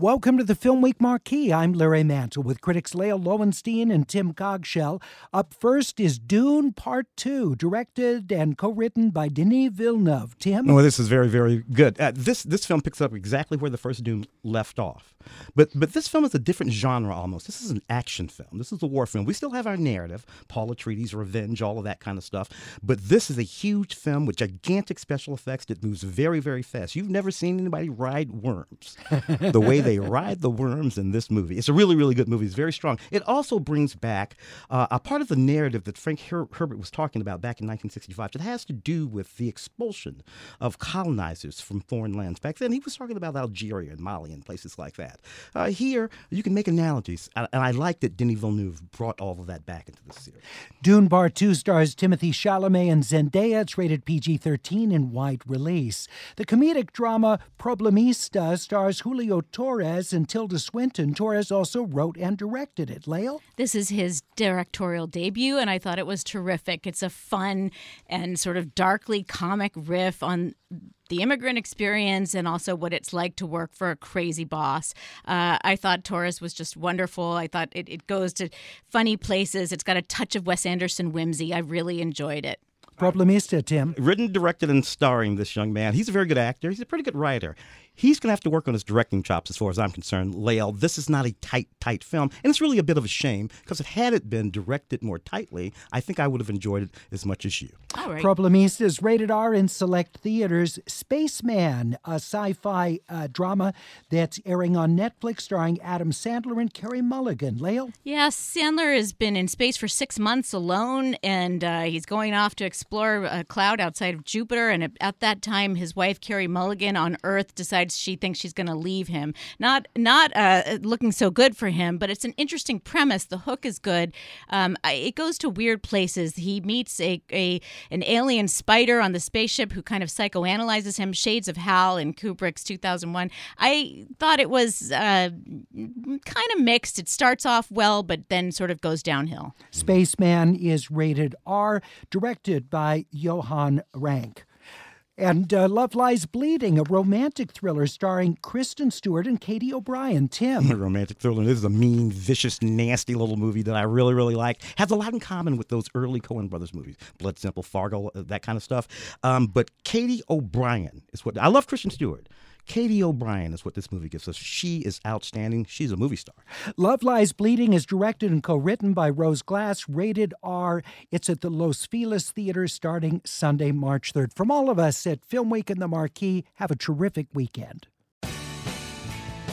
Welcome to the Film Week Marquee. I'm Larry Mantle with critics Lael Loewenstein and Tim Cogshell. Up first is Dune Part 2, directed and co-written by Denis Villeneuve. Tim? Well, this is very, very good. Uh, this this film picks up exactly where the first Dune left off. But but this film is a different genre almost. This is an action film. This is a war film. We still have our narrative, Paul Atreides' revenge, all of that kind of stuff. But this is a huge film with gigantic special effects that moves very, very fast. You've never seen anybody ride worms the way they ride the worms in this movie. It's a really, really good movie. It's very strong. It also brings back uh, a part of the narrative that Frank Her- Herbert was talking about back in 1965 that has to do with the expulsion of colonizers from foreign lands. Back then, he was talking about Algeria and Mali and places like that. Uh, here, you can make analogies, and I like that Denis Villeneuve brought all of that back into the series. Dune Part 2 stars Timothée Chalamet and Zendaya. It's rated PG 13 in wide release. The comedic drama Problemista stars Julio Torres and Tilda Swinton. Torres also wrote and directed it. Lael? This is his directorial debut, and I thought it was terrific. It's a fun and sort of darkly comic riff on the immigrant experience and also what it's like to work for a crazy boss. Uh, I thought Torres was just wonderful. I thought it, it goes to funny places. It's got a touch of Wes Anderson whimsy. I really enjoyed it. Problemista, Tim. Written, directed, and starring this young man. He's a very good actor. He's a pretty good writer. He's going to have to work on his directing chops as far as I'm concerned. Lael, this is not a tight, tight film. And it's really a bit of a shame because had it been directed more tightly, I think I would have enjoyed it as much as you. Right. Problemista is rated R in select theaters. Spaceman, a sci fi uh, drama that's airing on Netflix starring Adam Sandler and Carey Mulligan. Lael? Yeah, Sandler has been in space for six months alone, and uh, he's going off to explore a cloud outside of Jupiter. And at that time, his wife, Carey Mulligan, on Earth decides she thinks she's going to leave him. Not not uh, looking so good for him, but it's an interesting premise. The hook is good. Um, it goes to weird places. He meets a, a an alien spider on the spaceship who kind of psychoanalyzes him. Shades of Hal in Kubrick's 2001. I thought it was uh, kind of mixed. It starts off well, but then sort of goes downhill. Spaceman is rated R, directed by Johan Renck. And uh, Love Lies Bleeding, a romantic thriller starring Kristen Stewart and Katy O'Brian. Tim. A romantic thriller. This is a mean, vicious, nasty little movie that I really, really like. Has a lot in common with those early Coen Brothers movies, Blood Simple, Fargo, uh, that kind of stuff. Um, but Katy O'Brian is what I love. Kristen Stewart. Katy O'Brian is what this movie gives us. She is outstanding. She's a movie star. Love Lies Bleeding is directed and co written by Rose Glass, rated R. It's at the Los Feliz Theater starting Sunday, March 3rd. From all of us at Film Week and the Marquee, have a terrific weekend.